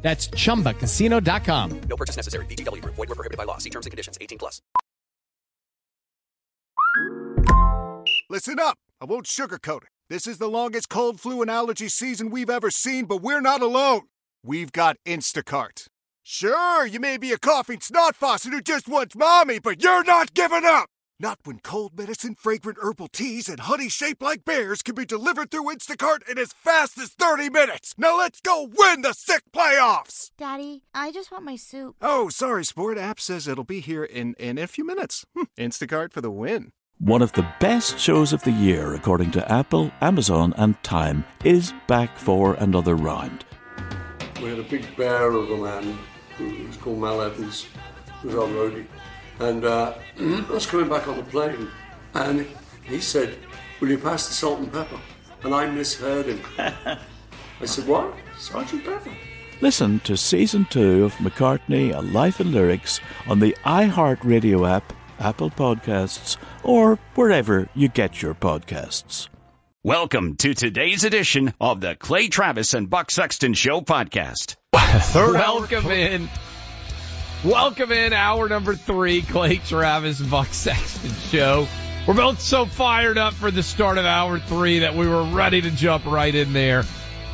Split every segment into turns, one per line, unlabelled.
That's chumbacasino.com.
No purchase necessary. VGW Group. Void were prohibited by law. See terms and conditions. 18 plus.
Listen up. I won't sugarcoat it. This is the longest cold, flu, and allergy season we've ever seen, but we're not alone. We've got Instacart. Sure, you may be a coughing snot faucet who just wants mommy, but you're not giving up. Not when cold medicine, fragrant herbal teas, and honey shaped like bears can be delivered through Instacart in as fast as 30 minutes. Now let's go win the sick playoffs.
Daddy, I just want my soup.
Oh, sorry, Sport. App says it'll be here in, in a few minutes. Hmm, Instacart for the win.
One of the best shows of the year, according to Apple, Amazon, and Time, is back for another round.
We had a big bear of a man who was called Mal Evans, who was our roadie. And uh, I was coming back on the plane, and he said, Will you pass the salt and pepper? And I misheard him. I said, What? Sergeant Pepper?
Listen to season two of McCartney, A Life in Lyrics on the iHeartRadio app, Apple Podcasts, or wherever you get your podcasts.
Welcome to today's edition of the Clay Travis and Buck Sexton Show podcast.
Welcome in. Welcome in hour number three, Clay Travis Buck Sexton Show. We're both so fired up for the start of hour three that we were ready to jump right in there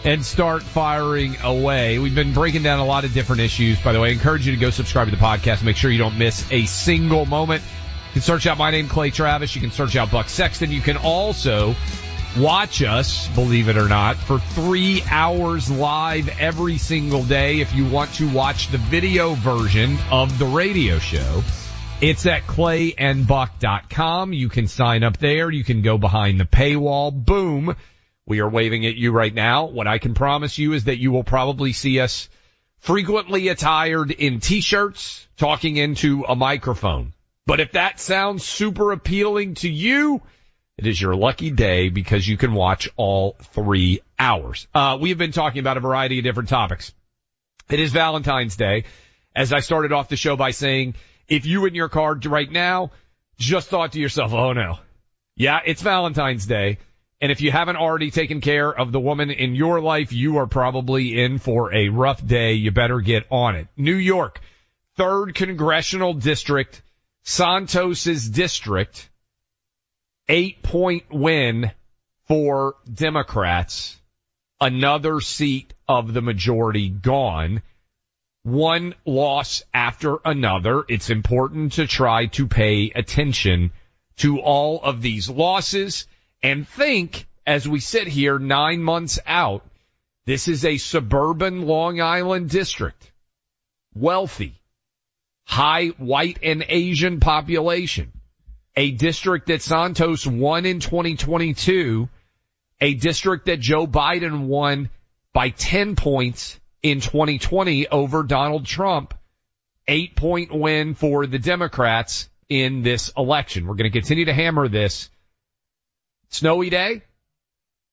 and start firing away. We've been breaking down a lot of different issues. By the way, I encourage you to go subscribe to the podcast. Make sure you don't miss a single moment. You can search out my name, Clay Travis. You can search out Buck Sexton. You can also watch us, believe it or not, for three hours live every single day. If you want to watch the video version of the radio show, it's at clayandbuck.com. You can sign up there. You can go behind the paywall. Boom. We are waving at you right now. What I can promise you is that you will probably see us frequently attired in t-shirts talking into a microphone. But if that sounds super appealing to you, it is your lucky day because you can watch all three hours. Uh, we have been talking about a variety of different topics. It is Valentine's Day. As I started off the show by saying, if you in your car right now just thought to yourself, oh no. Yeah, it's Valentine's Day. And if you haven't already taken care of the woman in your life, you are probably in for a rough day. You better get on it. New York, third congressional district, Santos's district, eight point win for Democrats. Another seat of the majority gone. One loss after another. It's important to try to pay attention to all of these losses and think as we sit here nine months out, this is a suburban Long Island district. Wealthy, high white and Asian population a district that Santos won in 2022, a district that Joe Biden won by 10 points in 2020 over Donald Trump, eight point win for the Democrats in this election. We're going to continue to hammer this. Snowy day,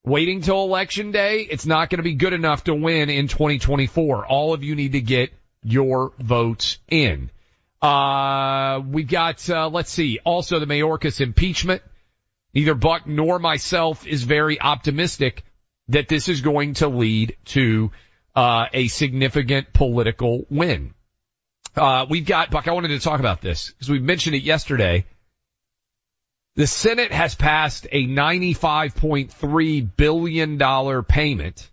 waiting till election day. It's not going to be good enough to win in 2024. All of you need to get your votes in. Uh, we got, uh, let's see, also the Mayorkas impeachment. Neither Buck nor myself is very optimistic that this is going to lead to, uh, a significant political win. Uh, we've got, Buck, I wanted to talk about this because we mentioned it yesterday. The Senate has passed a $95.3 billion payment.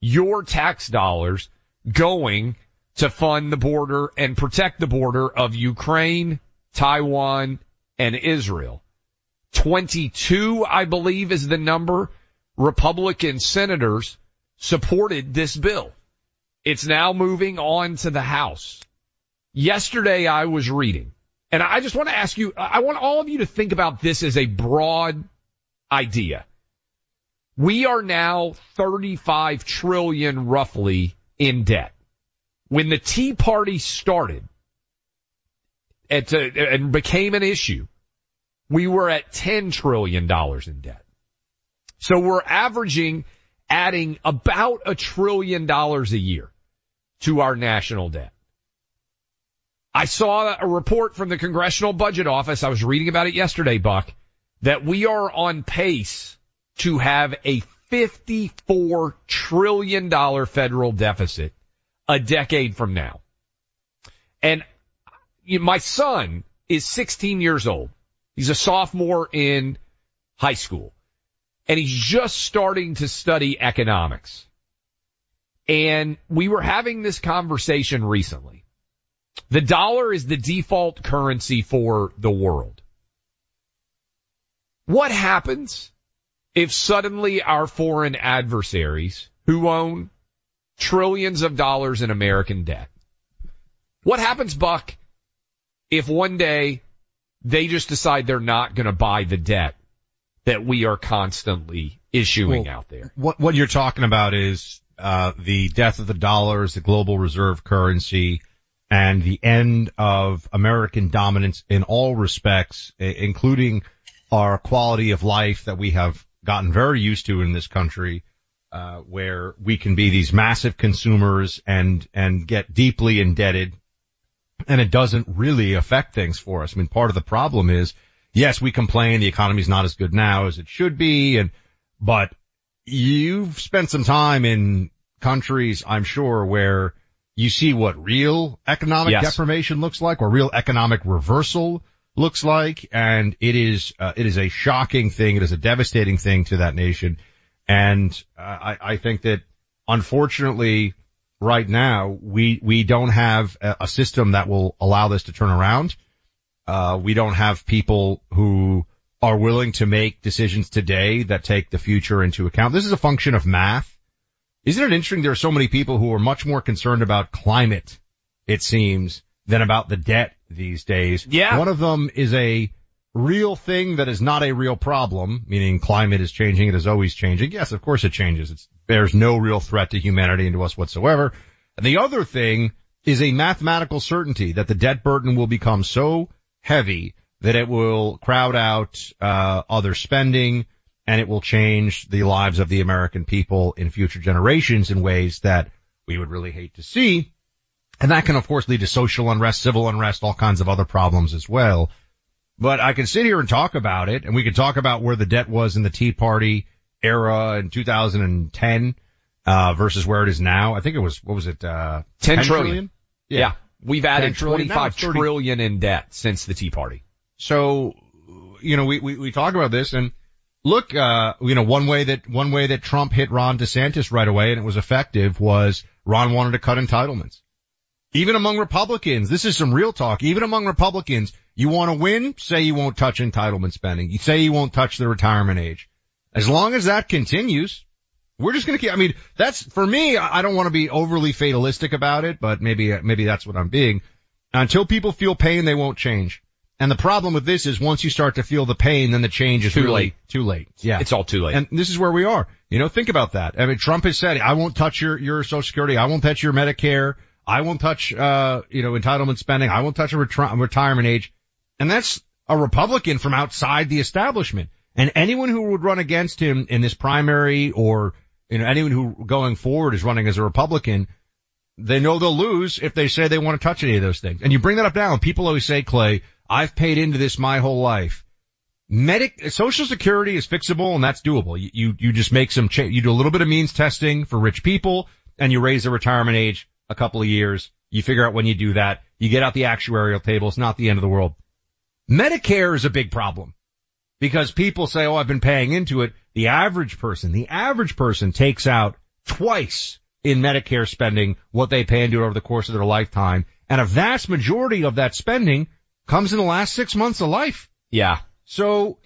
Your tax dollars going to fund the border and protect the border of Ukraine, Taiwan, and Israel. 22, I believe, is the number Republican senators supported this bill. It's now moving on to the House. Yesterday I was reading, and I just want to ask you, I want all of you to think about this as a broad idea. We are now 35 trillion roughly in debt when the Tea Party started, and, to, uh, and became an issue, we were at $10 trillion in debt. So we're averaging adding about a trillion dollars a year to our national debt. I saw a report from the Congressional Budget Office. I was reading about it yesterday, Buck, that we are on pace to have a $54 trillion federal deficit a decade from now. And my son is 16 years old. He's a sophomore in high school and he's just starting to study economics. And we were having this conversation recently. The dollar is the default currency for the world. What happens if suddenly our foreign adversaries who own trillions of dollars in American debt, what happens, Buck, if one day they just decide they're not going to buy the debt that we are constantly issuing
Well,
out there?
What what you're talking about is uh, the death of the dollar as the global reserve currency and the end of American dominance in all respects, including our quality of life that we have gotten very used to in this country, uh, where we can be these massive consumers and and get deeply indebted, and it doesn't really affect things for us. I mean, part of the problem is, yes, we complain the economy's not as good now as it should be, and but you've spent some time in countries, I'm sure, where you see what real economic
Yes.
deprivation looks like or real economic reversal looks like. And it is, uh, it is a shocking thing. It is a devastating thing to that nation. And uh, I, I think that unfortunately right now we, we don't have a, a system that will allow this to turn around. Uh, we don't have people who are willing to make decisions today that take the future into account. This is a function of math. Isn't it interesting? There are so many people who are much more concerned about climate, it seems, than about the debt these days.
Yeah.
One of them is a real thing that is not a real problem, meaning climate is changing. It is always changing. Yes, of course it changes. It's, there's no real threat to humanity and to us whatsoever. And the other thing is a mathematical certainty that the debt burden will become so heavy that it will crowd out uh, other spending and it will change the lives of the American people in future generations in ways that we would really hate to see. And that can of course lead to social unrest, civil unrest, all kinds of other problems as well. But I can sit here and talk about it and we can talk about where the debt was in the Tea Party era in 2010, uh, versus where it is now. I think it was, what was it, uh,
10 trillion. Yeah. We've added
trillion. Now
twenty-five
30.
trillion in debt since the Tea Party.
So, you know, we, we, we talk about this and look, uh, you know, one way that, one way that Trump hit Ron DeSantis right away and it was effective was Ron wanted to cut entitlements. Even among Republicans, this is some real talk. Even among Republicans, you want to win, say you won't touch entitlement spending. You say you won't touch the retirement age. As long as that continues, we're just going to keep, I mean, that's, for me, I don't want to be overly fatalistic about it, but maybe, maybe that's what I'm being. Until people feel pain, they won't change. And the problem with this is once you start to feel the pain, then the change is
Too
really
late.
too late. Yeah.
It's all too late.
And this is where we are. You know, think about that. I mean, Trump has said, I won't touch your, your social security. I won't touch your Medicare. I won't touch, uh, you know, entitlement spending. I won't touch a retri- retirement age. And that's a Republican from outside the establishment. And anyone who would run against him in this primary or, you know, anyone who going forward is running as a Republican, they know they'll lose if they say they want to touch any of those things. And you bring that up now people always say, Clay, I've paid into this my whole life. Medic, social security is fixable and that's doable. You, you, you just make some change, you do a little bit of means testing for rich people and you raise the retirement age a couple of years. You figure out when you do that. You get out the actuarial table. It's not the end of the world. Medicare is a big problem because people say, oh, I've been paying into it. The average person, the average person takes out twice in Medicare spending what they pay into it over the course of their lifetime. And a vast majority of that spending comes in the last six months of life.
yeah.
So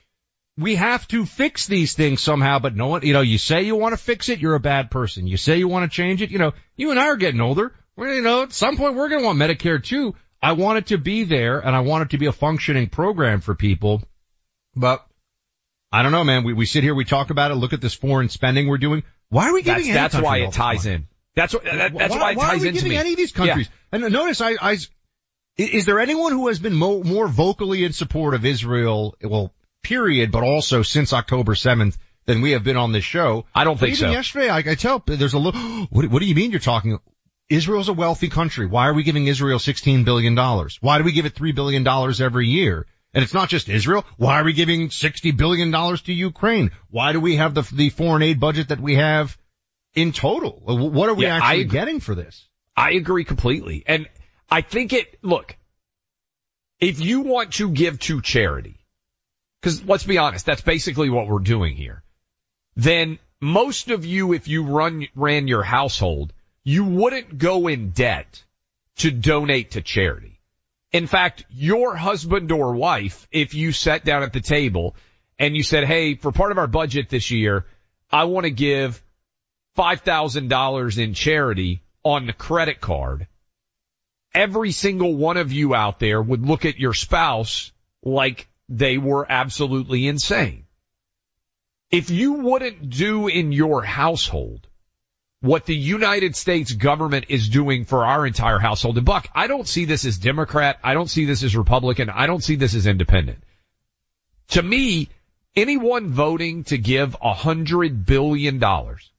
we have to fix these things somehow, but no one, you know, you say you want to fix it, you're a bad person. You say you want to change it, you know, you and I are getting older. We're, you know, at some point we're going to want Medicare too. I want it to be there and I want it to be a functioning program for people, but I don't know, man. We, we sit here, we talk about it, look at this foreign spending we're doing. Why are we
That's,
giving any
that's why it ties in. That's what, that, that's why, it
why are we giving any of these
Yeah.
countries? And notice I, I, I- Is there anyone who has been mo- more vocally in support of Israel, well, period, but also since October 7th than we have been on this show?
I don't think
Even
so.
yesterday, I, I tell, there's a little, what, what do you mean you're talking? Israel's a wealthy country. Why are we giving Israel $16 billion? Why do we give it $3 billion every year? And it's not just Israel. Why are we giving $60 billion to Ukraine? Why do we have the, the foreign aid budget that we have in total? Uh, what are we
Yeah,
actually getting for this?
I agree completely. And I think it, look, if you want to give to charity, cause let's be honest, that's basically what we're doing here, then most of you, if you run, ran your household, you wouldn't go in debt to donate to charity. In fact, your husband or wife, if you sat down at the table and you said, Hey, for part of our budget this year, I want to give $5,000 in charity on the credit card. Every single one of you out there would look at your spouse like they were absolutely insane. If you wouldn't do in your household what the United States government is doing for our entire household, and Buck, I don't see this as Democrat. I don't see this as Republican. I don't see this as independent. To me, anyone voting to give a hundred billion dollars,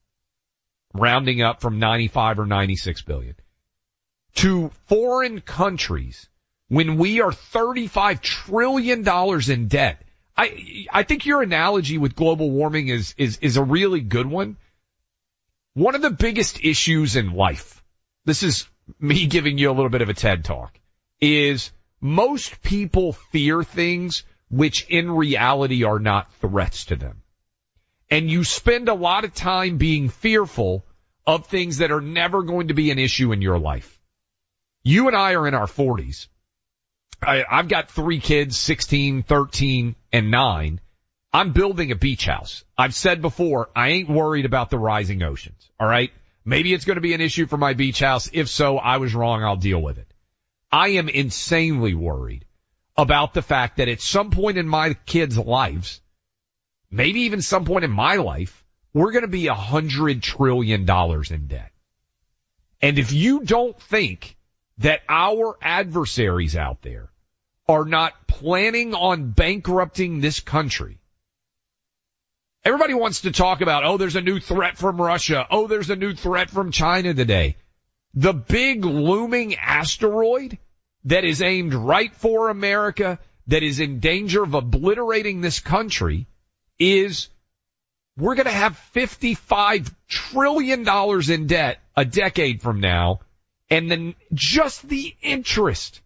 rounding up from 95 or 96 billion, to foreign countries when we are 35 trillion dollars in debt. I, I think your analogy with global warming is, is, is a really good one. One of the biggest issues in life, this is me giving you a little bit of a TED talk, is most people fear things which in reality are not threats to them. And you spend a lot of time being fearful of things that are never going to be an issue in your life. You and I are in our forties. I've got three kids, 16, 13, and 9. I'm building a beach house. I've said before, I ain't worried about the rising oceans. All right. Maybe it's going to be an issue for my beach house. If so, I was wrong. I'll deal with it. I am insanely worried about the fact that at some point in my kids' lives, maybe even some point in my life, we're going to be a hundred trillion dollars in debt. And if you don't think that our adversaries out there are not planning on bankrupting this country, Everybody wants to talk about, oh, there's a new threat from Russia. Oh, there's a new threat from China today. The big looming asteroid that is aimed right for America, that is in danger of obliterating this country is we're going to have $55 trillion in debt a decade from now. And then just the interest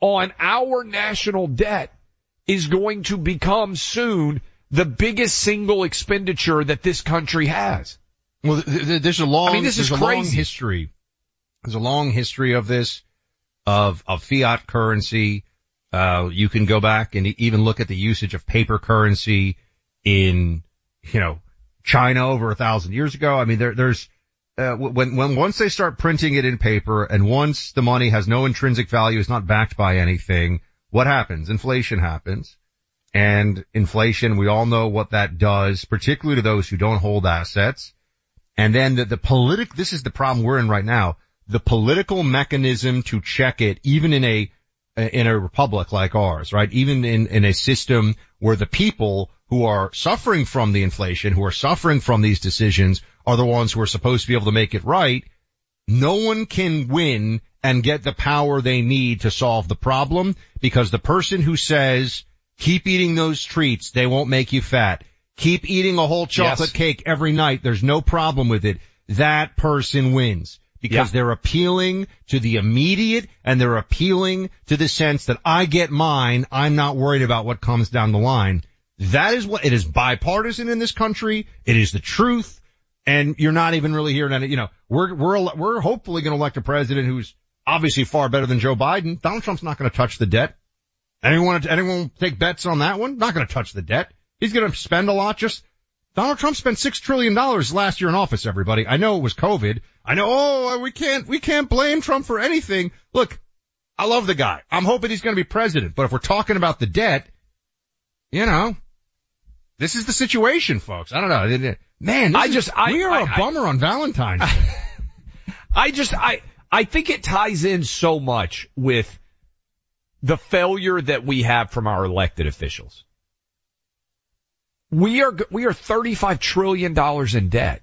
on our national debt is going to become soon the biggest single expenditure that this country has.
Well, th- th- there's a long,
I mean, this is
there's a long
crazy.
history. There's a long history of this, of, of fiat currency. Uh, you can go back and even look at the usage of paper currency in, you know, China over a thousand years ago. I mean, there, there's, uh, when, when once they start printing it in paper and once the money has no intrinsic value, is not backed by anything, what happens? Inflation happens. And inflation, we all know what that does, particularly to those who don't hold assets. And then the, the politic, this is the problem we're in right now. The political mechanism to check it, even in a, in a republic like ours, right? Even in, in a system where the people who are suffering from the inflation, who are suffering from these decisions are the ones who are supposed to be able to make it right. No one can win and get the power they need to solve the problem because the person who says, keep eating those treats, they won't make you fat. Keep eating a whole chocolate
Yes.
cake every night. There's no problem with it. That person wins because
Yeah.
they're appealing to the immediate and they're appealing to the sense that I get mine. I'm not worried about what comes down the line. That is what it is bipartisan in this country. It is the truth. And you're not even really hearing any, you know, we're, we're, we're hopefully going to elect a president who's obviously far better than Joe Biden. Donald Trump's not going to touch the debt. Anyone, anyone take bets on that one? Not going to touch the debt. He's going to spend a lot. Just Donald Trump spent six trillion dollars last year in office. Everybody, I know it was COVID. I know. Oh, we can't, we can't blame Trump for anything. Look, I love the guy. I'm hoping he's going to be president. But if we're talking about the debt, you know, this is the situation, folks. I don't know. Man, this
I
is-
just- I-
we are
I-
a
I-
bummer on Valentine's. Day.
I just, I, I think it ties in so much with the failure that we have from our elected officials. We are, we are $35 trillion in debt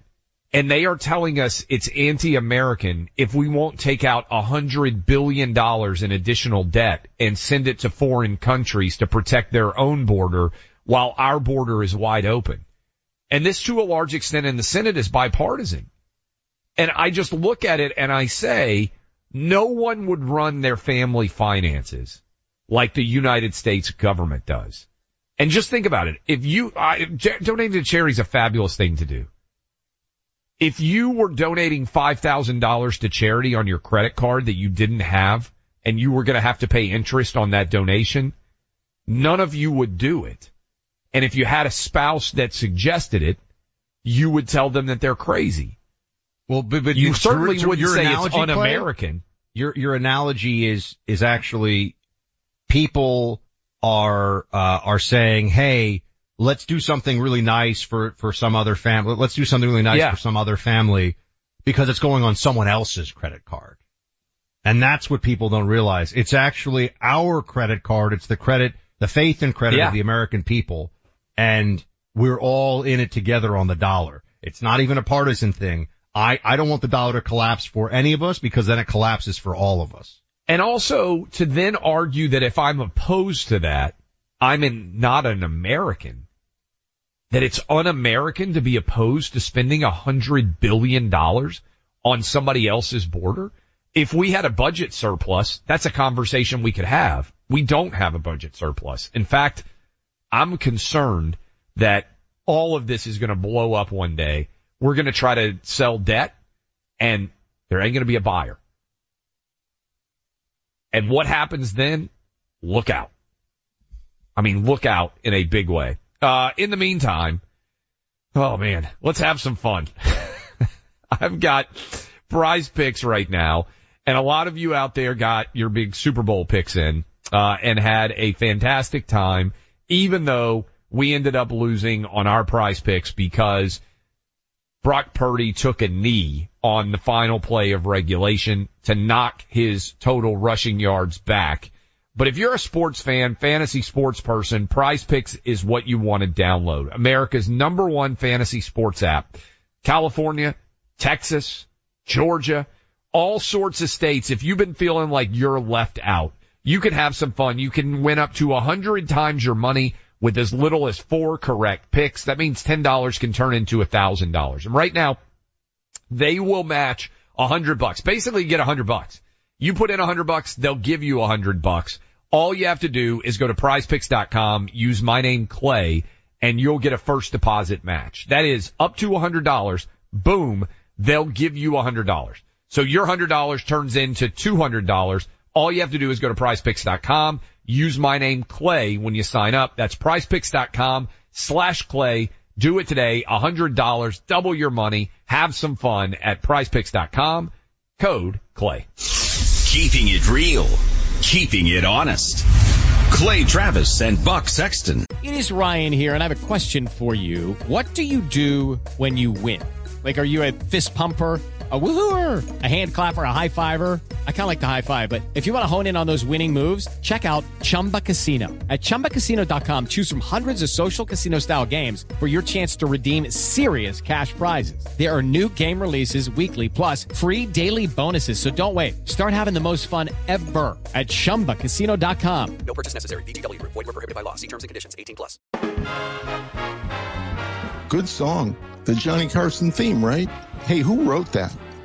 and they are telling us it's anti-American if we won't take out a hundred billion dollars in additional debt and send it to foreign countries to protect their own border while our border is wide open. And this to a large extent in the Senate is bipartisan. And I just look at it and I say, no one would run their family finances like the United States government does. And just think about it. If you, uh, donating to charity is a fabulous thing to do. If you were donating $5,000 to charity on your credit card that you didn't have and you were going to have to pay interest on that donation, none of you would do it. And if you had a spouse that suggested it, you would tell them that they're crazy.
Well, but, but
you certainly
your,
wouldn't
your
say it's un-American.
Clay, your your analogy is is actually people are uh, are saying, "Hey, let's do something really nice for for some other family. Let's do something really nice
Yeah.
for some other family because it's going on someone else's credit card." And that's what people don't realize. It's actually our credit card. It's the credit, the faith and credit
Yeah.
of the American people. And we're all in it together on the dollar. It's not even a partisan thing. I, I don't want the dollar to collapse for any of us because then it collapses for all of us.
And also to then argue that if I'm opposed to that, I'm in, not an American. That it's un-American to be opposed to spending a hundred billion dollars on somebody else's border. If we had a budget surplus, that's a conversation we could have. We don't have a budget surplus. In fact, I'm concerned that all of this is going to blow up one day. We're going to try to sell debt and there ain't going to be a buyer. And what happens then? Look out. I mean, look out in a big way. Uh, in the meantime, oh man, let's have some fun. I've got prize picks right now and a lot of you out there got your big Super Bowl picks in, uh, and had a fantastic time, even though we ended up losing on our prize picks because Brock Purdy took a knee on the final play of regulation to knock his total rushing yards back. But if you're a sports fan, fantasy sports person, prize picks is what you want to download. America's number one fantasy sports app. California, Texas, Georgia, all sorts of states. If you've been feeling like you're left out, you can have some fun. You can win up to a hundred times your money with as little as four correct picks. That means $10 can turn into a thousand dollars. And right now, they will match a hundred bucks. Basically you get a hundred bucks. You put in a hundred bucks, they'll give you a hundred bucks. All you have to do is go to prizepicks.com, use my name Clay, and you'll get a first deposit match. That is up to a hundred dollars. Boom. They'll give you a hundred dollars. So your hundred dollars turns into two hundred dollars. All you have to do is go to prizepicks.com, use my name Clay when you sign up. That's prizepicks.com slash Clay. Do it today. A hundred dollars, double your money. Have some fun at prizepicks.com. Code Clay.
Keeping it real. Keeping it honest. Clay Travis and Buck Sexton.
It is Ryan here, and I have a question for you. What do you do when you win? Like, are you a fist pumper? A woohooer, a hand clapper, a high fiver. I kind of like the high five, but if you want to hone in on those winning moves, check out Chumba Casino. At ChumbaCasino.com, choose from hundreds of social casino style games for your chance to redeem serious cash prizes. There are new game releases weekly, plus free daily bonuses. So don't wait. Start having the most fun ever at ChumbaCasino.com.
No purchase necessary. VGW Group. Void were prohibited by law. See terms and conditions. 18 plus.
Good song. The Johnny Carson theme, right? Hey, who wrote that?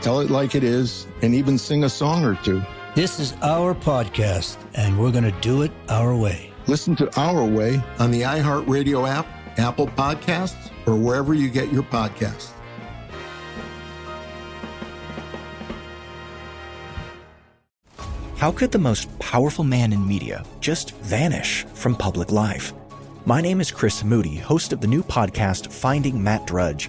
tell it like it is, and even sing a song or two.
This is our podcast, and we're going to do it our way.
Listen to Our Way on the iHeartRadio app, Apple Podcasts, or wherever you get your podcasts.
How could the most powerful man in media just vanish from public life? My name is Chris Moody, host of the new podcast Finding Matt Drudge.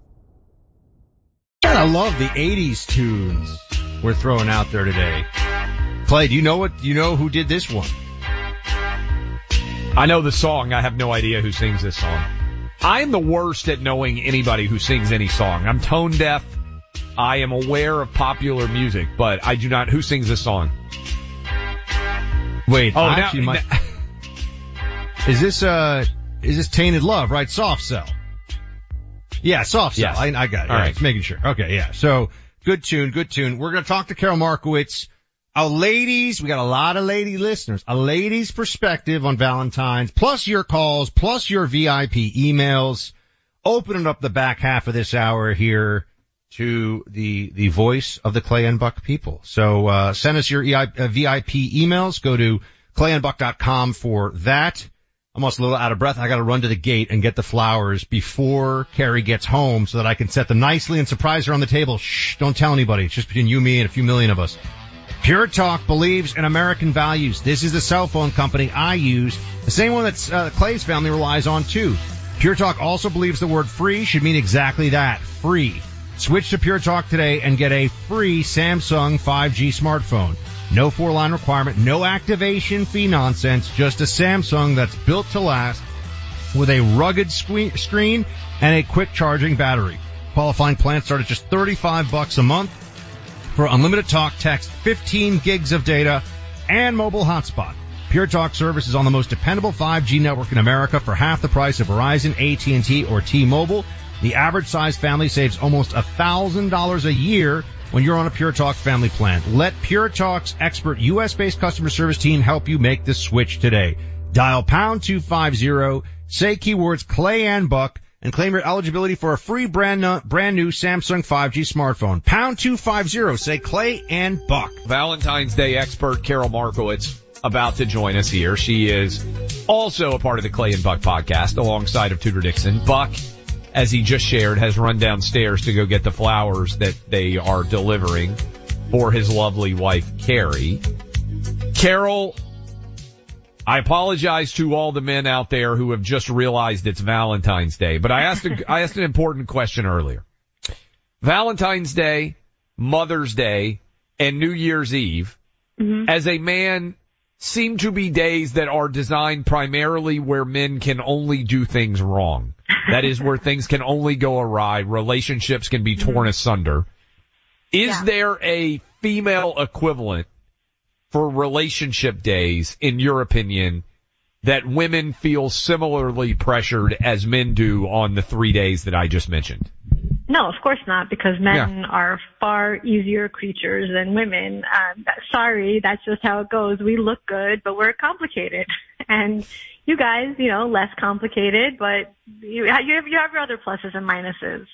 I love the 80s tunes we're throwing out there today. Clay, do you know what, you know who did this one?
I know the song. I have no idea who sings this song. I'm the worst at knowing anybody who sings any song. I'm tone deaf. I am aware of popular music, but I do not. Who sings this song?
Wait,
Oh, now-
might- is this, uh, is this Tainted Love, right? Soft Cell. Yeah, Soft Cell.
Yes.
I, I got it.
All
yeah,
right.
Just making sure. Okay, yeah. So, good tune, good tune. We're going to talk to Karol Markowicz. A ladies, we got a lot of lady listeners, a lady's perspective on Valentine's, plus your calls, plus your VIP emails, opening up the back half of this hour here to the, the voice of the Clay and Buck people. So, uh, send us your EI, uh, VIP emails. Go to clayandbuck.com for that. I'm also a little out of breath. I got to run to the gate and get the flowers before Carrie gets home so that I can set them nicely and surprise her on the table. Shh, don't tell anybody. It's just between you, me, and a few million of us. Pure Talk believes in American values. This is the cell phone company I use, the same one that uh, Clay's family relies on too. Pure Talk also believes the word free should mean exactly that, free. Switch to Pure Talk today and get a free Samsung 5G smartphone. No four line requirement, no activation fee nonsense, just a Samsung that's built to last with a rugged screen and a quick charging battery. Qualifying plans start at just 35 bucks a month for unlimited talk, text, 15 gigs of data, and mobile hotspot. Pure Talk service is on the most dependable 5G network in America for half the price of Verizon, AT&T, or T-Mobile. The average size family saves almost $1,000 a year when you're on a Pure Talk family plan. Let Pure Talk's expert US-based customer service team help you make the switch today. Dial pound 250, say keywords Clay and Buck, and claim your eligibility for a free brand brand new Samsung 5G smartphone. Pound 250, say Clay and Buck.
Valentine's Day expert Karol Markowicz about to join us here. She is also a part of the Clay and Buck podcast alongside of Tudor Dixon. Buck, as he just shared, has run downstairs to go get the flowers that they are delivering for his lovely wife, Carrie. Karol, I apologize to all the men out there who have just realized it's Valentine's Day, but I asked a, I asked an important question earlier. Valentine's Day, Mother's Day, and New Year's Eve, mm-hmm. as a man, seem to be days that are designed primarily where men can only do things wrong. That is where things can only go awry, relationships can be torn asunder. Is there a female equivalent for relationship days, in your opinion, that women feel similarly pressured as men do on the three days that I just mentioned?
No, of course not, because men are far easier creatures than women. Um, that, sorry, that's just how it goes. We look good, but we're complicated. And you guys, you know, less complicated, but you, you have, you have your other pluses and minuses.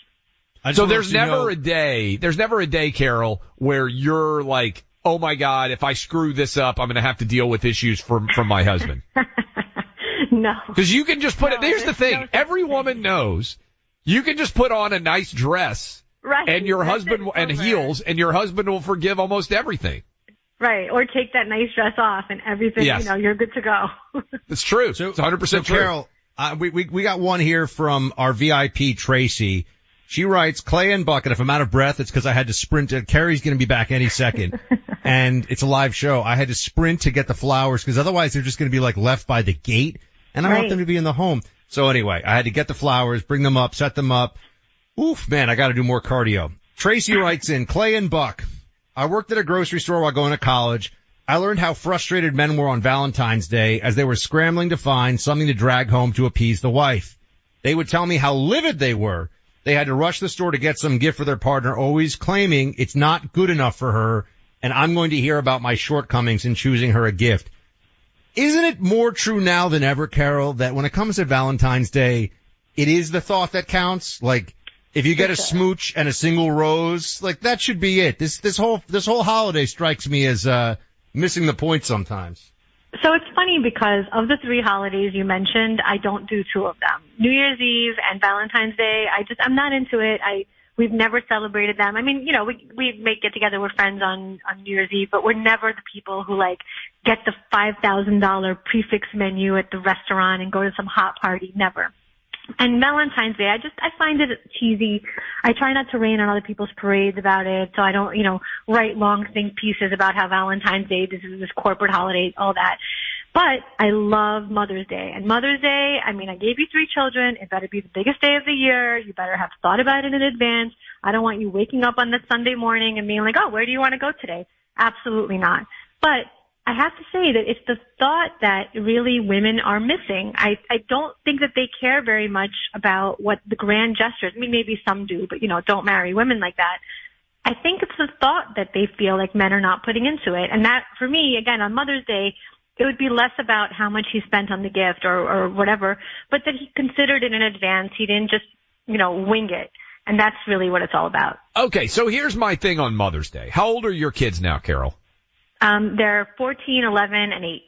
So there's never a day, there's never a day, Karol, where you're like, oh my God, if I screw this up, I'm going to have to deal with issues from, from my husband.
No.
Cause you can just put it, here's the thing, every woman knows you can just put on a nice dress
Right.
and your husband, will- and heels, and your husband will forgive almost everything.
Right. Or take that nice dress off and everything,
Yes.
you know, you're good to go.
It's true. it's 100%
So
true.
Karol, uh, we, we, we got one here from our VIP Tracy. She writes, Clay and Bucket, if I'm out of breath, it's because I had to sprint. Uh, Carrie's going to be back any second. and it's a live show. I had to sprint to get the flowers because otherwise they're just going to be like left by the gate. And I want them to be in the home. So anyway, I had to get the flowers, bring them up, set them up. Oof, man, I got to do more cardio. Tracy writes in, Clay and Buck. I worked at a grocery store while going to college. I learned how frustrated men were on Valentine's Day as they were scrambling to find something to drag home to appease the wife. They would tell me how livid they were. They had to rush the store to get some gift for their partner, always claiming it's not good enough for her, and I'm going to hear about my shortcomings in choosing her a gift. Isn't it more true now than ever, Karol, that when it comes to Valentine's Day, it is the thought that counts? Like, if you get a smooch and a single rose, like that should be it. This, this whole, this whole holiday strikes me as, uh, missing the point sometimes.
So it's funny because of the three holidays you mentioned, I don't do two of them. New Year's Eve and Valentine's Day, I just, I'm not into it. I, we've never celebrated them. I mean, you know, we, we may get together with friends on, on New Year's Eve, but we're never the people who like get the $5,000 prix fixe menu at the restaurant and go to some hot party. Never. And Valentine's Day, I just, I find it cheesy. I try not to rain on other people's parades about it, so I don't, you know, write long think pieces about how Valentine's Day, this is this corporate holiday, all that. But I love Mother's Day. And Mother's Day, I mean, I gave you three children. It better be the biggest day of the year. You better have thought about it in advance. I don't want you waking up on that Sunday morning and being like, oh, where do you want to go today? Absolutely not. But I have to say that it's the thought that really women are missing. I, I don't think that they care very much about what the grand gestures, I mean, maybe some do, but you know, don't marry women like that. I think it's the thought that they feel like men are not putting into it. And that, for me, again, on Mother's Day, it would be less about how much he spent on the gift or, or whatever, but that he considered it in advance. He didn't just, you know, wing it. And that's really what it's all about.
Okay, so here's my thing on Mother's Day. How old are your kids now, Karol?
Um, they're 14, 11, and 8.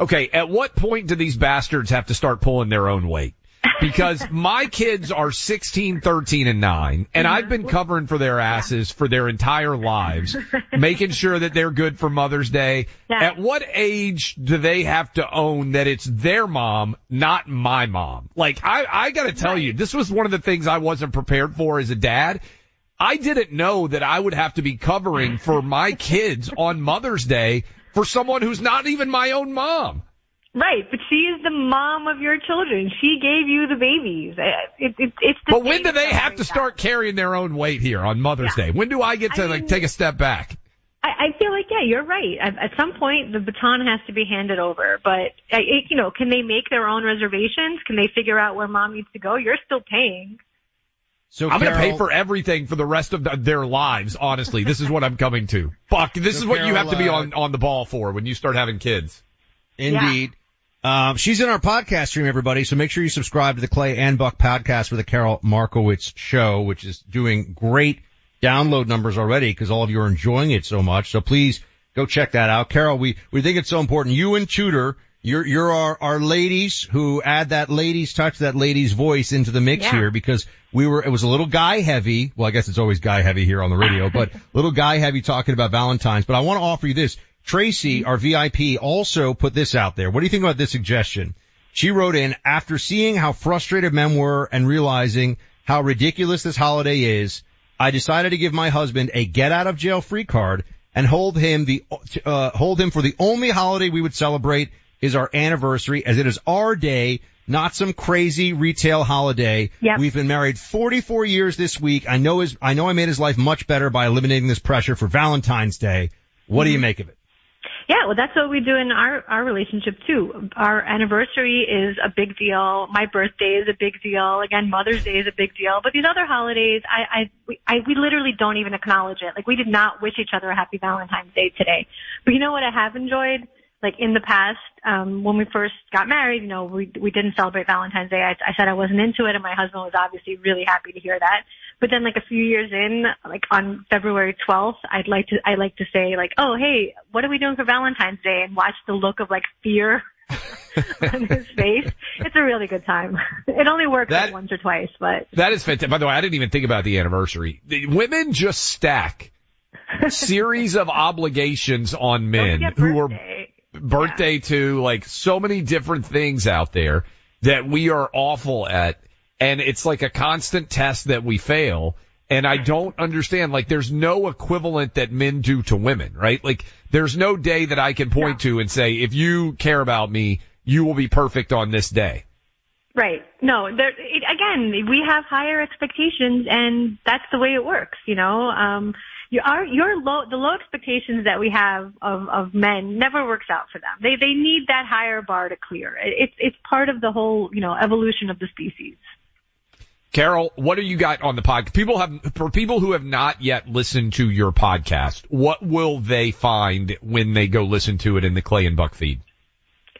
Okay, at what point do these bastards have to start pulling their own weight? Because my kids are 16, 13, and 9, and I've been covering for their asses for their entire lives, making sure that they're good for Mother's Day. At what age do they have to own that it's their mom, not my mom? Like, I, I gotta tell you, this was one of the things I wasn't prepared for as a dad. I didn't know that I would have to be covering for my kids on Mother's Day for someone who's not even my own mom.
Right, but she is the mom of your children. She gave you the babies. Uh, It, it, it's the
But when do they have to start carrying their own weight here on Mother's Day? When do I get to like take a step back?
I, I feel like, yeah, you're right. At, at some point, the baton has to be handed over. But, it, you know, can they make their own reservations? Can they figure out where mom needs to go? You're still paying.
So
I'm going to pay for everything for the rest of the, their lives. Honestly, this is what I'm coming to. Buck, this
So
is what you have to be
uh,
on on the ball for when you start having kids.
Indeed. Um, she's in our podcast stream, everybody. So make sure you subscribe to the Clay and Buck podcast for the Karol Markowicz show, which is doing great download numbers already because all of you are enjoying it so much. So please go check that out. Karol, we, we think it's so important. You and Tudor, you're, you're our, our ladies who add that ladies touch, that ladies voice into the mix
Yeah.
here because we were, it was a little guy heavy. Well, I guess it's always guy heavy here on the radio, but little guy heavy talking about Valentine's. But I want to offer you this. Tracy, our VIP, also put this out there. What do you think about this suggestion? She wrote in, after seeing how frustrated men were and realizing how ridiculous this holiday is, I decided to give my husband a get out of jail free card and hold him the, uh, hold him for the only holiday we would celebrate is our anniversary as it is our day, not some crazy retail holiday.
Yep.
We've been married 44 years this week. I know his, I know I made his life much better by eliminating this pressure for Valentine's Day. What do you make of it?
Yeah, well, that's what we do in our our relationship too. Our anniversary is a big deal. My birthday is a big deal. Again, Mother's Day is a big deal. But these other holidays, I I we, I we literally don't even acknowledge it. Like we did not wish each other a happy Valentine's Day today. But you know what I have enjoyed? Like in the past, um, when we first got married, you know, we we didn't celebrate Valentine's Day. I, I said I wasn't into it, and my husband was obviously really happy to hear that. But then like a few years in, like on February 12th, I'd like to, I like to say like, oh, hey, what are we doing for Valentine's Day? And watch the look of like fear on his face. It's a really good time. It only works
That-
like once or twice, but
That is fantastic. By the way, I didn't even think about the anniversary. The women just stack series of obligations on men who are birthday to like so many different things out there that we are awful at. and it's like a constant test that we fail. And I don't understand, like there's no equivalent that men do to women, right? Like there's no day that I can point to and say, if you care about me, you will be perfect on this day.
Right. No, there, it, again, we have higher expectations and that's the way it works, you know, um, you are, your low, the low expectations that we have of, of men never works out for them. They, they need that higher bar to clear. It, it's, it's part of the whole, you know, evolution of the species.
Karol, what do you got on the podcast? People have, for people who have not yet listened to your podcast, what will they find when they go listen to it in the Clay and Buck feed?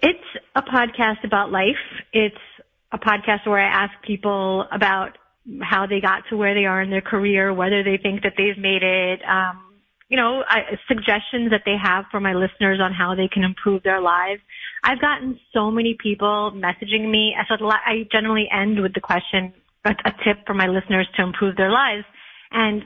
It's a podcast about life. It's a podcast where I ask people about how they got to where they are in their career, whether they think that they've made it, um, you know, I, suggestions that they have for my listeners on how they can improve their lives. I've gotten so many people messaging me. So I generally end with the question, a, a tip for my listeners to improve their lives. And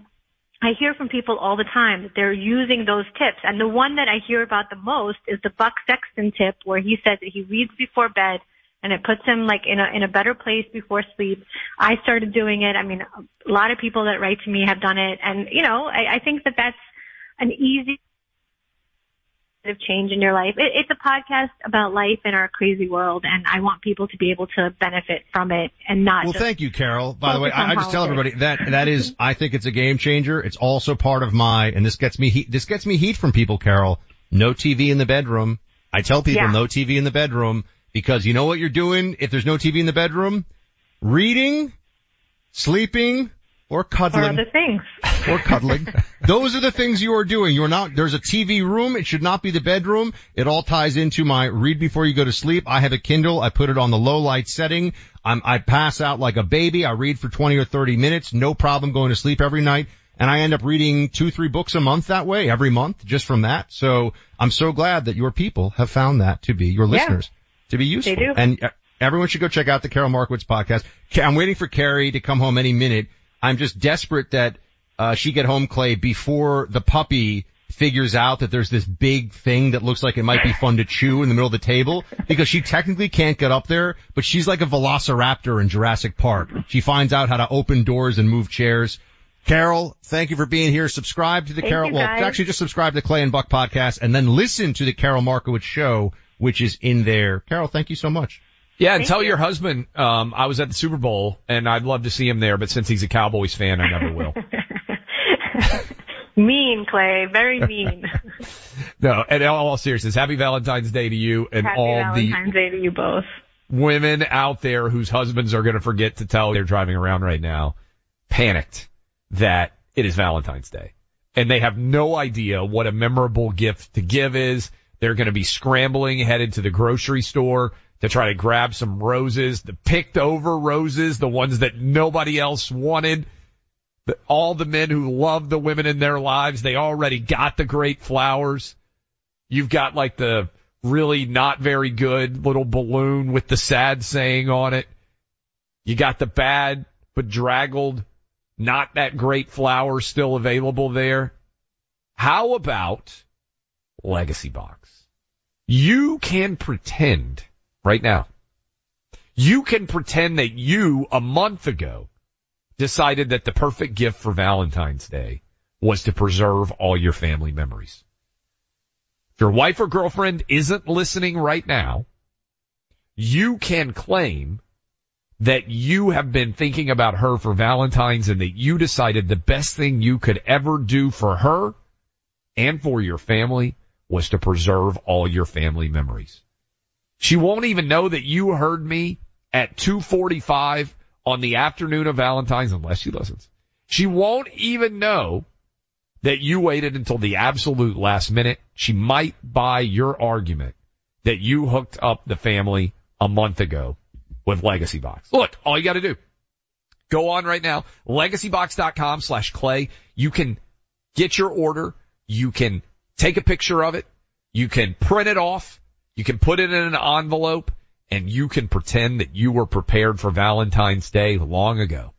I hear from people all the time that they're using those tips. And the one that I hear about the most is the Buck Sexton tip where he says that he reads before bed and it puts him like in a, in a better place before sleep. I started doing it. I mean, a lot of people that write to me have done it. And, you know, I, I think that that's an easy of change in your life. It, it's a podcast about life in our crazy world, and I want people to be able to benefit from it and not.
Well, thank you, Karol. By the way, I, I just tell everybody that that is, I think it's a game changer. It's also part of my, and this gets me heat. This gets me heat from people, Karol. No TV in the bedroom. I tell people
Yeah.
no TV in the bedroom because you know what you're doing if there's no TV in the bedroom? Reading, sleeping, or cuddling.
Or other things.
or cuddling. Those are the things you are doing. You are not, there's a TV room. It should not be the bedroom. It all ties into my read before you go to sleep. I have a Kindle. I put it on the low light setting. I'm, I pass out like a baby. I read for 20 or 30 minutes. No problem going to sleep every night. And I end up reading two, three books a month that way, every month, just from that. So I'm so glad that your people have found that to be, your
Yeah.
To be useful.
do.
And uh, everyone should go check out the Karol Markowicz podcast. I'm waiting for Carrie to come home any minute. I'm just desperate that uh, she get home, Clay, before the puppy figures out that there's this big thing that looks like it might be fun to chew in the middle of the table because she technically can't get up there, but she's like a velociraptor in Jurassic Park. She finds out how to open doors and move chairs. Karol, thank you for being here. Subscribe to the
Thank Karol,
well, actually just subscribe to the Clay and Buck podcast and then listen to the Karol Markowicz show, which is in there. Karol, thank you so much.
Yeah, and
Thank
tell
you.
your husband, um, I was at the Super Bowl and I'd love to see him there, but since he's a Cowboys fan, I never will.
mean, Clay. Very mean.
no, and in all seriousness, happy Valentine's Day to you and
Happy
all
Valentine's Day to you both.
the women out there whose husbands are going to forget to tell they're driving around right now, panicked that it is Valentine's Day. And they have no idea what a memorable gift to give is. They're going to be scrambling headed to the grocery store to try to grab some roses, the picked over roses, the ones that nobody else wanted. The, all the men who love the women in their lives, they already got the great flowers. You've got like the really not very good little balloon with the sad saying on it. You got the bad, bedraggled, not that great flower still available there. How about Legacy Box? You can pretend right now. You can pretend that you a month ago decided that the perfect gift for Valentine's Day was to preserve all your family memories. If your wife or girlfriend isn't listening right now, you can claim that you have been thinking about her for Valentine's and that you decided the best thing you could ever do for her and for your family was to preserve all your family memories. She won't even know that you heard me at 245 on the afternoon of Valentine's unless she listens. She won't even know that you waited until the absolute last minute. She might buy your argument that you hooked up the family a month ago with Legacy Box. Look, all you gotta do, go on right now, legacybox.com slash clay. You can get your order. You can take a picture of it. You can print it off. You can put it in an envelope and you can pretend that you were prepared for Valentine's Day long ago.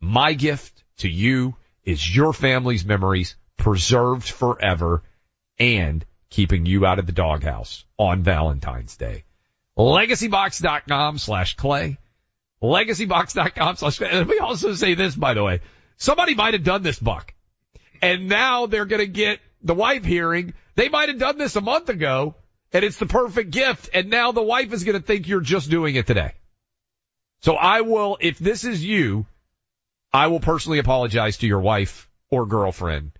My gift to you is your family's memories preserved forever and keeping you out of the doghouse on Valentine's Day. LegacyBox.com slash clay. Legacybox.com slash, let me also say this, by the way. Somebody might have done this, Buck. And now they're going to get the wife hearing. They might have done this a month ago and it's the perfect gift. And now the wife is going to think you're just doing it today. So I will, if this is you, I will personally apologize to your wife or girlfriend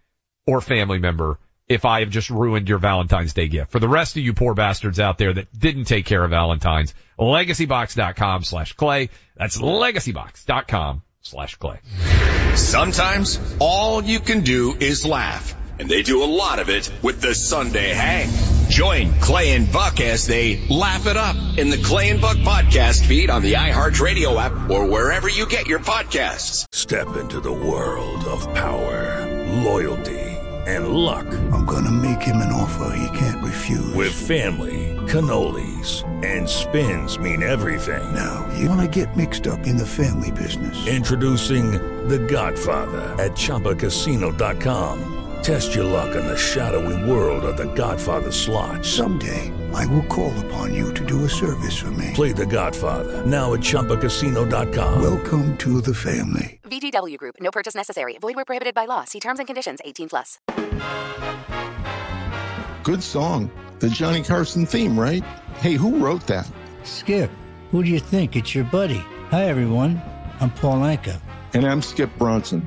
or family member if I have just ruined your Valentine's Day gift. For the rest of you poor bastards out there that didn't take care of Valentine's, legacybox.com slash clay. That's legacybox.com slash clay.
Sometimes all you can do is laugh. And they do a lot of it with the Sunday Hang. Join Clay and Buck as they laugh it up in the Clay and Buck podcast feed on the iHeartRadio app or wherever you get your podcasts.
Step into the world of power, loyalty, and luck.
I'm gonna make him an offer he can't refuse.
With family, cannolis, and spins mean everything.
Now, you wanna get mixed up in the family business.
Introducing The Godfather at ChumbaCasino.com. Test your luck in the shadowy world of The Godfather slot.
Someday, I will call upon you to do a service for me.
Play The Godfather now at ChumbaCasino.com.
Welcome to the family.
VGW Group. No purchase necessary. Void where prohibited by law. See terms and conditions. 18 plus.
Good song. The Johnny Carson theme, right? Hey, who wrote that?
Skip, who do you think? It's your buddy. Hi, everyone. I'm Paul Anka.
And I'm Skip Bronson.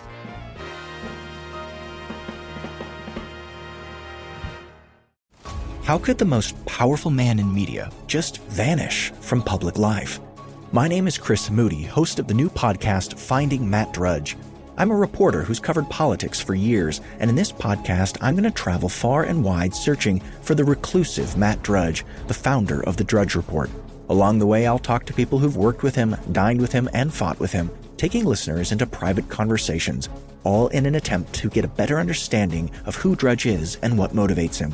How could the most powerful man in media just vanish from public life? My name is Chris Moody, host of the new podcast Finding Matt Drudge. I'm a reporter who's covered politics for years, and in this podcast, I'm going to travel far and wide searching for the reclusive Matt Drudge, the founder of the Drudge Report. Along the way, I'll talk to people who've worked with him, dined with him, and fought with him, taking listeners into private conversations, all in an attempt to get a better understanding of who Drudge is and what motivates him.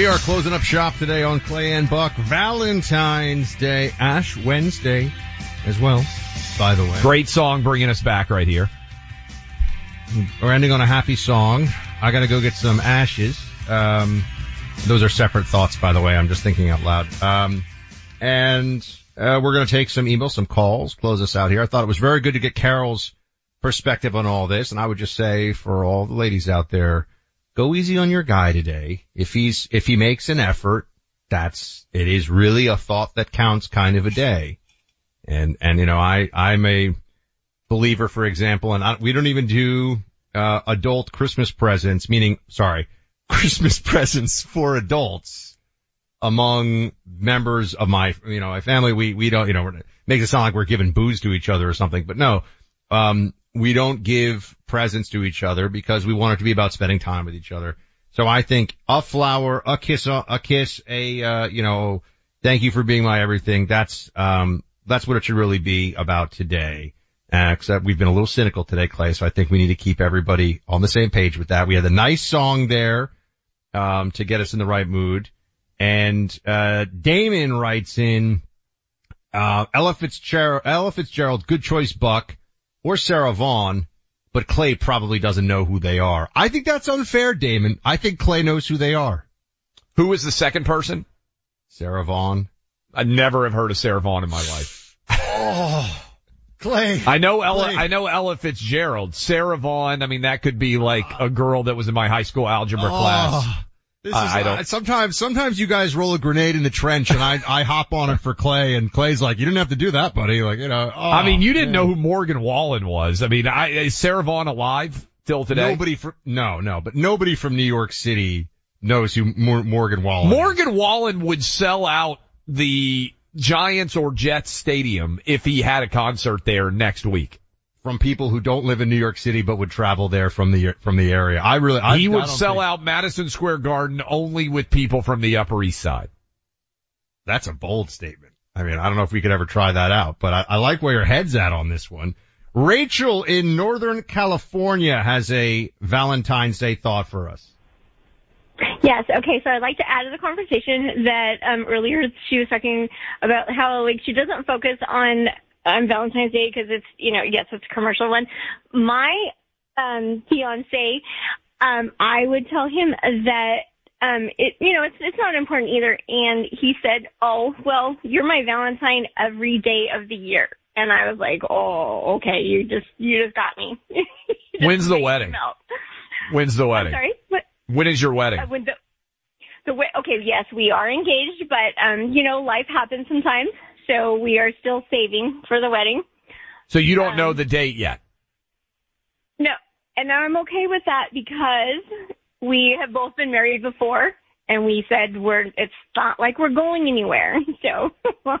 We are closing up shop today on Clay and Buck Valentine's Day, Ash Wednesday as well, by the way.
Great song bringing us back right here.
We're ending on a happy song. I gotta go get some ashes. Um, those are separate thoughts, by the way. I'm just thinking out loud. Um, and, uh, we're gonna take some emails, some calls, close us out here. I thought it was very good to get Karol's perspective on all this. And I would just say for all the ladies out there, go easy on your guy today. If he's, if he makes an effort, that's, it is really a thought that counts kind of a day. And, and you know, I, I'm a believer, for example, and I, we don't even do, uh, adult Christmas presents, meaning, sorry, Christmas presents for adults among members of my, you know, my family. We, we don't, you know, make it sound like we're giving booze to each other or something, but no, um, we don't give presents to each other because we want it to be about spending time with each other. So I think a flower, a kiss, a kiss, a, uh, you know, thank you for being my everything. That's, um, that's what it should really be about today. Uh, except we've been a little cynical today, Clay, so I think we need to keep everybody on the same page with that. We had a nice song there, um, to get us in the right mood. And, uh, Damon writes in, uh, Ella Fitzgerald, Ella Fitzgerald, good choice, Buck or Sarah Vaughan, but Clay probably doesn't know who they are. I think that's unfair, Damon. I think Clay knows who they are.
Who is the second person?
Sarah Vaughan.
I never have heard of Sarah Vaughan in my life.
Oh, Clay.
I know Ella.
Clay.
I know Ella Fitzgerald. Sarah Vaughan. I mean, that could be like a girl that was in my high school algebra
Oh,
class.
This is,
I don't-
uh, sometimes, sometimes you guys roll a grenade in the trench and I, I hop on it for Clay and Clay's like, you didn't have to do that, buddy. Like, you know, oh,
I mean, you didn't
man.
know who Morgan Wallen was. I mean, I, is Sarah Vaughan alive till today?
Nobody from, no, no, but nobody from New York City knows who Mor- Morgan Wallen is.
Morgan Wallen would sell out the Giants or Jets stadium if he had a concert there next week.
From people who don't live in New York City but would travel there from the, from the area. I really, I,
he would
don't
sell
think-
out Madison Square Garden only with people from the Upper East Side.
That's a bold statement. I mean, I don't know if we could ever try that out, but I, I like where your head's at on this one. Rachel in Northern California has a Valentine's Day thought for us.
Yes. Okay. So I'd like to add to the conversation that um, earlier she was talking about how like she doesn't focus on on Valentine's Day because it's you know yes it's a commercial one. My um, fiance, um, I would tell him that um, it you know it's it's not important either. And he said, "Oh well, you're my Valentine every day of the year." And I was like, "Oh, okay, you just you just got me." Just
When's the wedding? When's the
I'm
wedding?
sorry. What?
When is your wedding?
Uh, when the the okay, yes, we are engaged, but um, you know, life happens sometimes, so we are still saving for the wedding.
So you don't
um,
know the date yet.
No, and I'm okay with that because we have both been married before, and we said we're it's not like we're going anywhere. So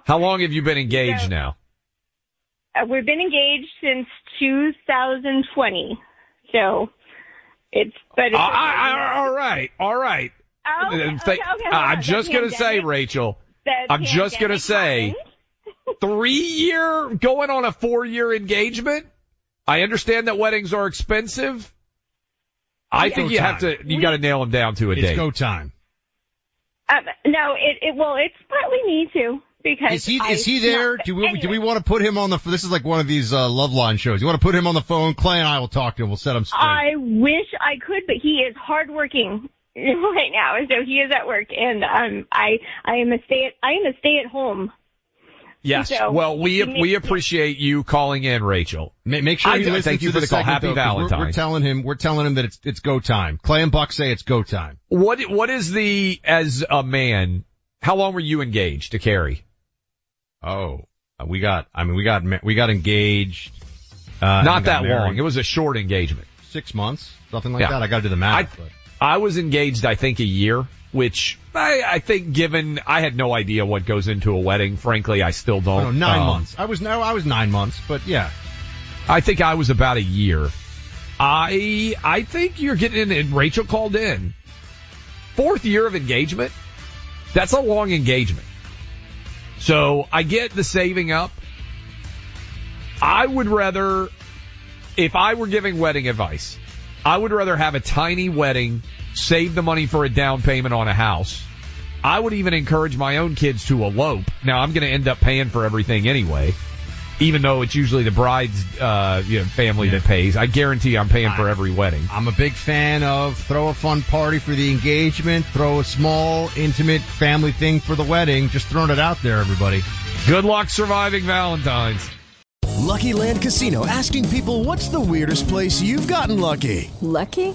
How long have you been engaged now?
uh, we've been engaged since 2020. So it's but it's
I- I- I- all right, all right.
Oh, okay,
Uh,
okay, okay, hold
I'm just gonna say, Rachel. I'm just gonna say,
happened.
Three year going on a four year engagement. I understand that weddings are expensive. I
Yeah.
think
Go
you have to. You got to nail them down to a
It's
date.
go time.
Um, no, it, it well, it's partly me too because
Is he,
I,
is he there?
no,
Do we, do we want to put him on the, this is like one of these, uh, love line shows. You want to put him on the phone? Clay and I will talk to him. We'll set him straight.
I wish I could, but he is hardworking right now, so he is at work, and um, I I am a stay at I am a stay at home.
Yes.
So,
well, we we appreciate you calling in, Rachel.
Make sure
you
listens
thank you for the call.
segment,
Happy
though, 'cause we're- We're, telling him, we're telling him that it's, it's go time. Clay and Buck say it's go time.
What what is the as a man? How long were you engaged to Carrie?
Oh, uh, we got, I mean, we got, we got engaged. Uh,
Not that
married.
long. It was a short engagement.
six months, something like
Yeah.
that. I got to do the
I
math. but.
I was engaged, I think, a year, which I, I think, given I had no idea what goes into a wedding. Frankly, I still
Oh,
don't.
no, nine
Um,
months. I was no, I was nine months, but yeah.
I think I was about a year. I I think you're getting in, and Rachel called in. Fourth year of engagement. That's a long engagement. So I get the saving up. I would rather, if I were giving wedding advice, I would rather have a tiny wedding, save the money for a down payment on a house. I would even encourage my own kids to elope. Now I'm going to end up paying for everything anyway even though it's usually the bride's uh, you know, family that pays. I guarantee I'm paying for every wedding.
I'm a big fan of throw a fun party for the engagement, throw a small, intimate family thing for the wedding. Just throwing it out there, everybody.
Good luck surviving Valentine's.
Lucky Land Casino asking people what's the weirdest place you've gotten lucky?
Lucky?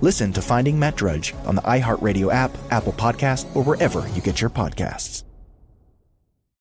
Listen to Finding Matt Drudge on the iHeartRadio app, Apple Podcast, or wherever you get your podcasts.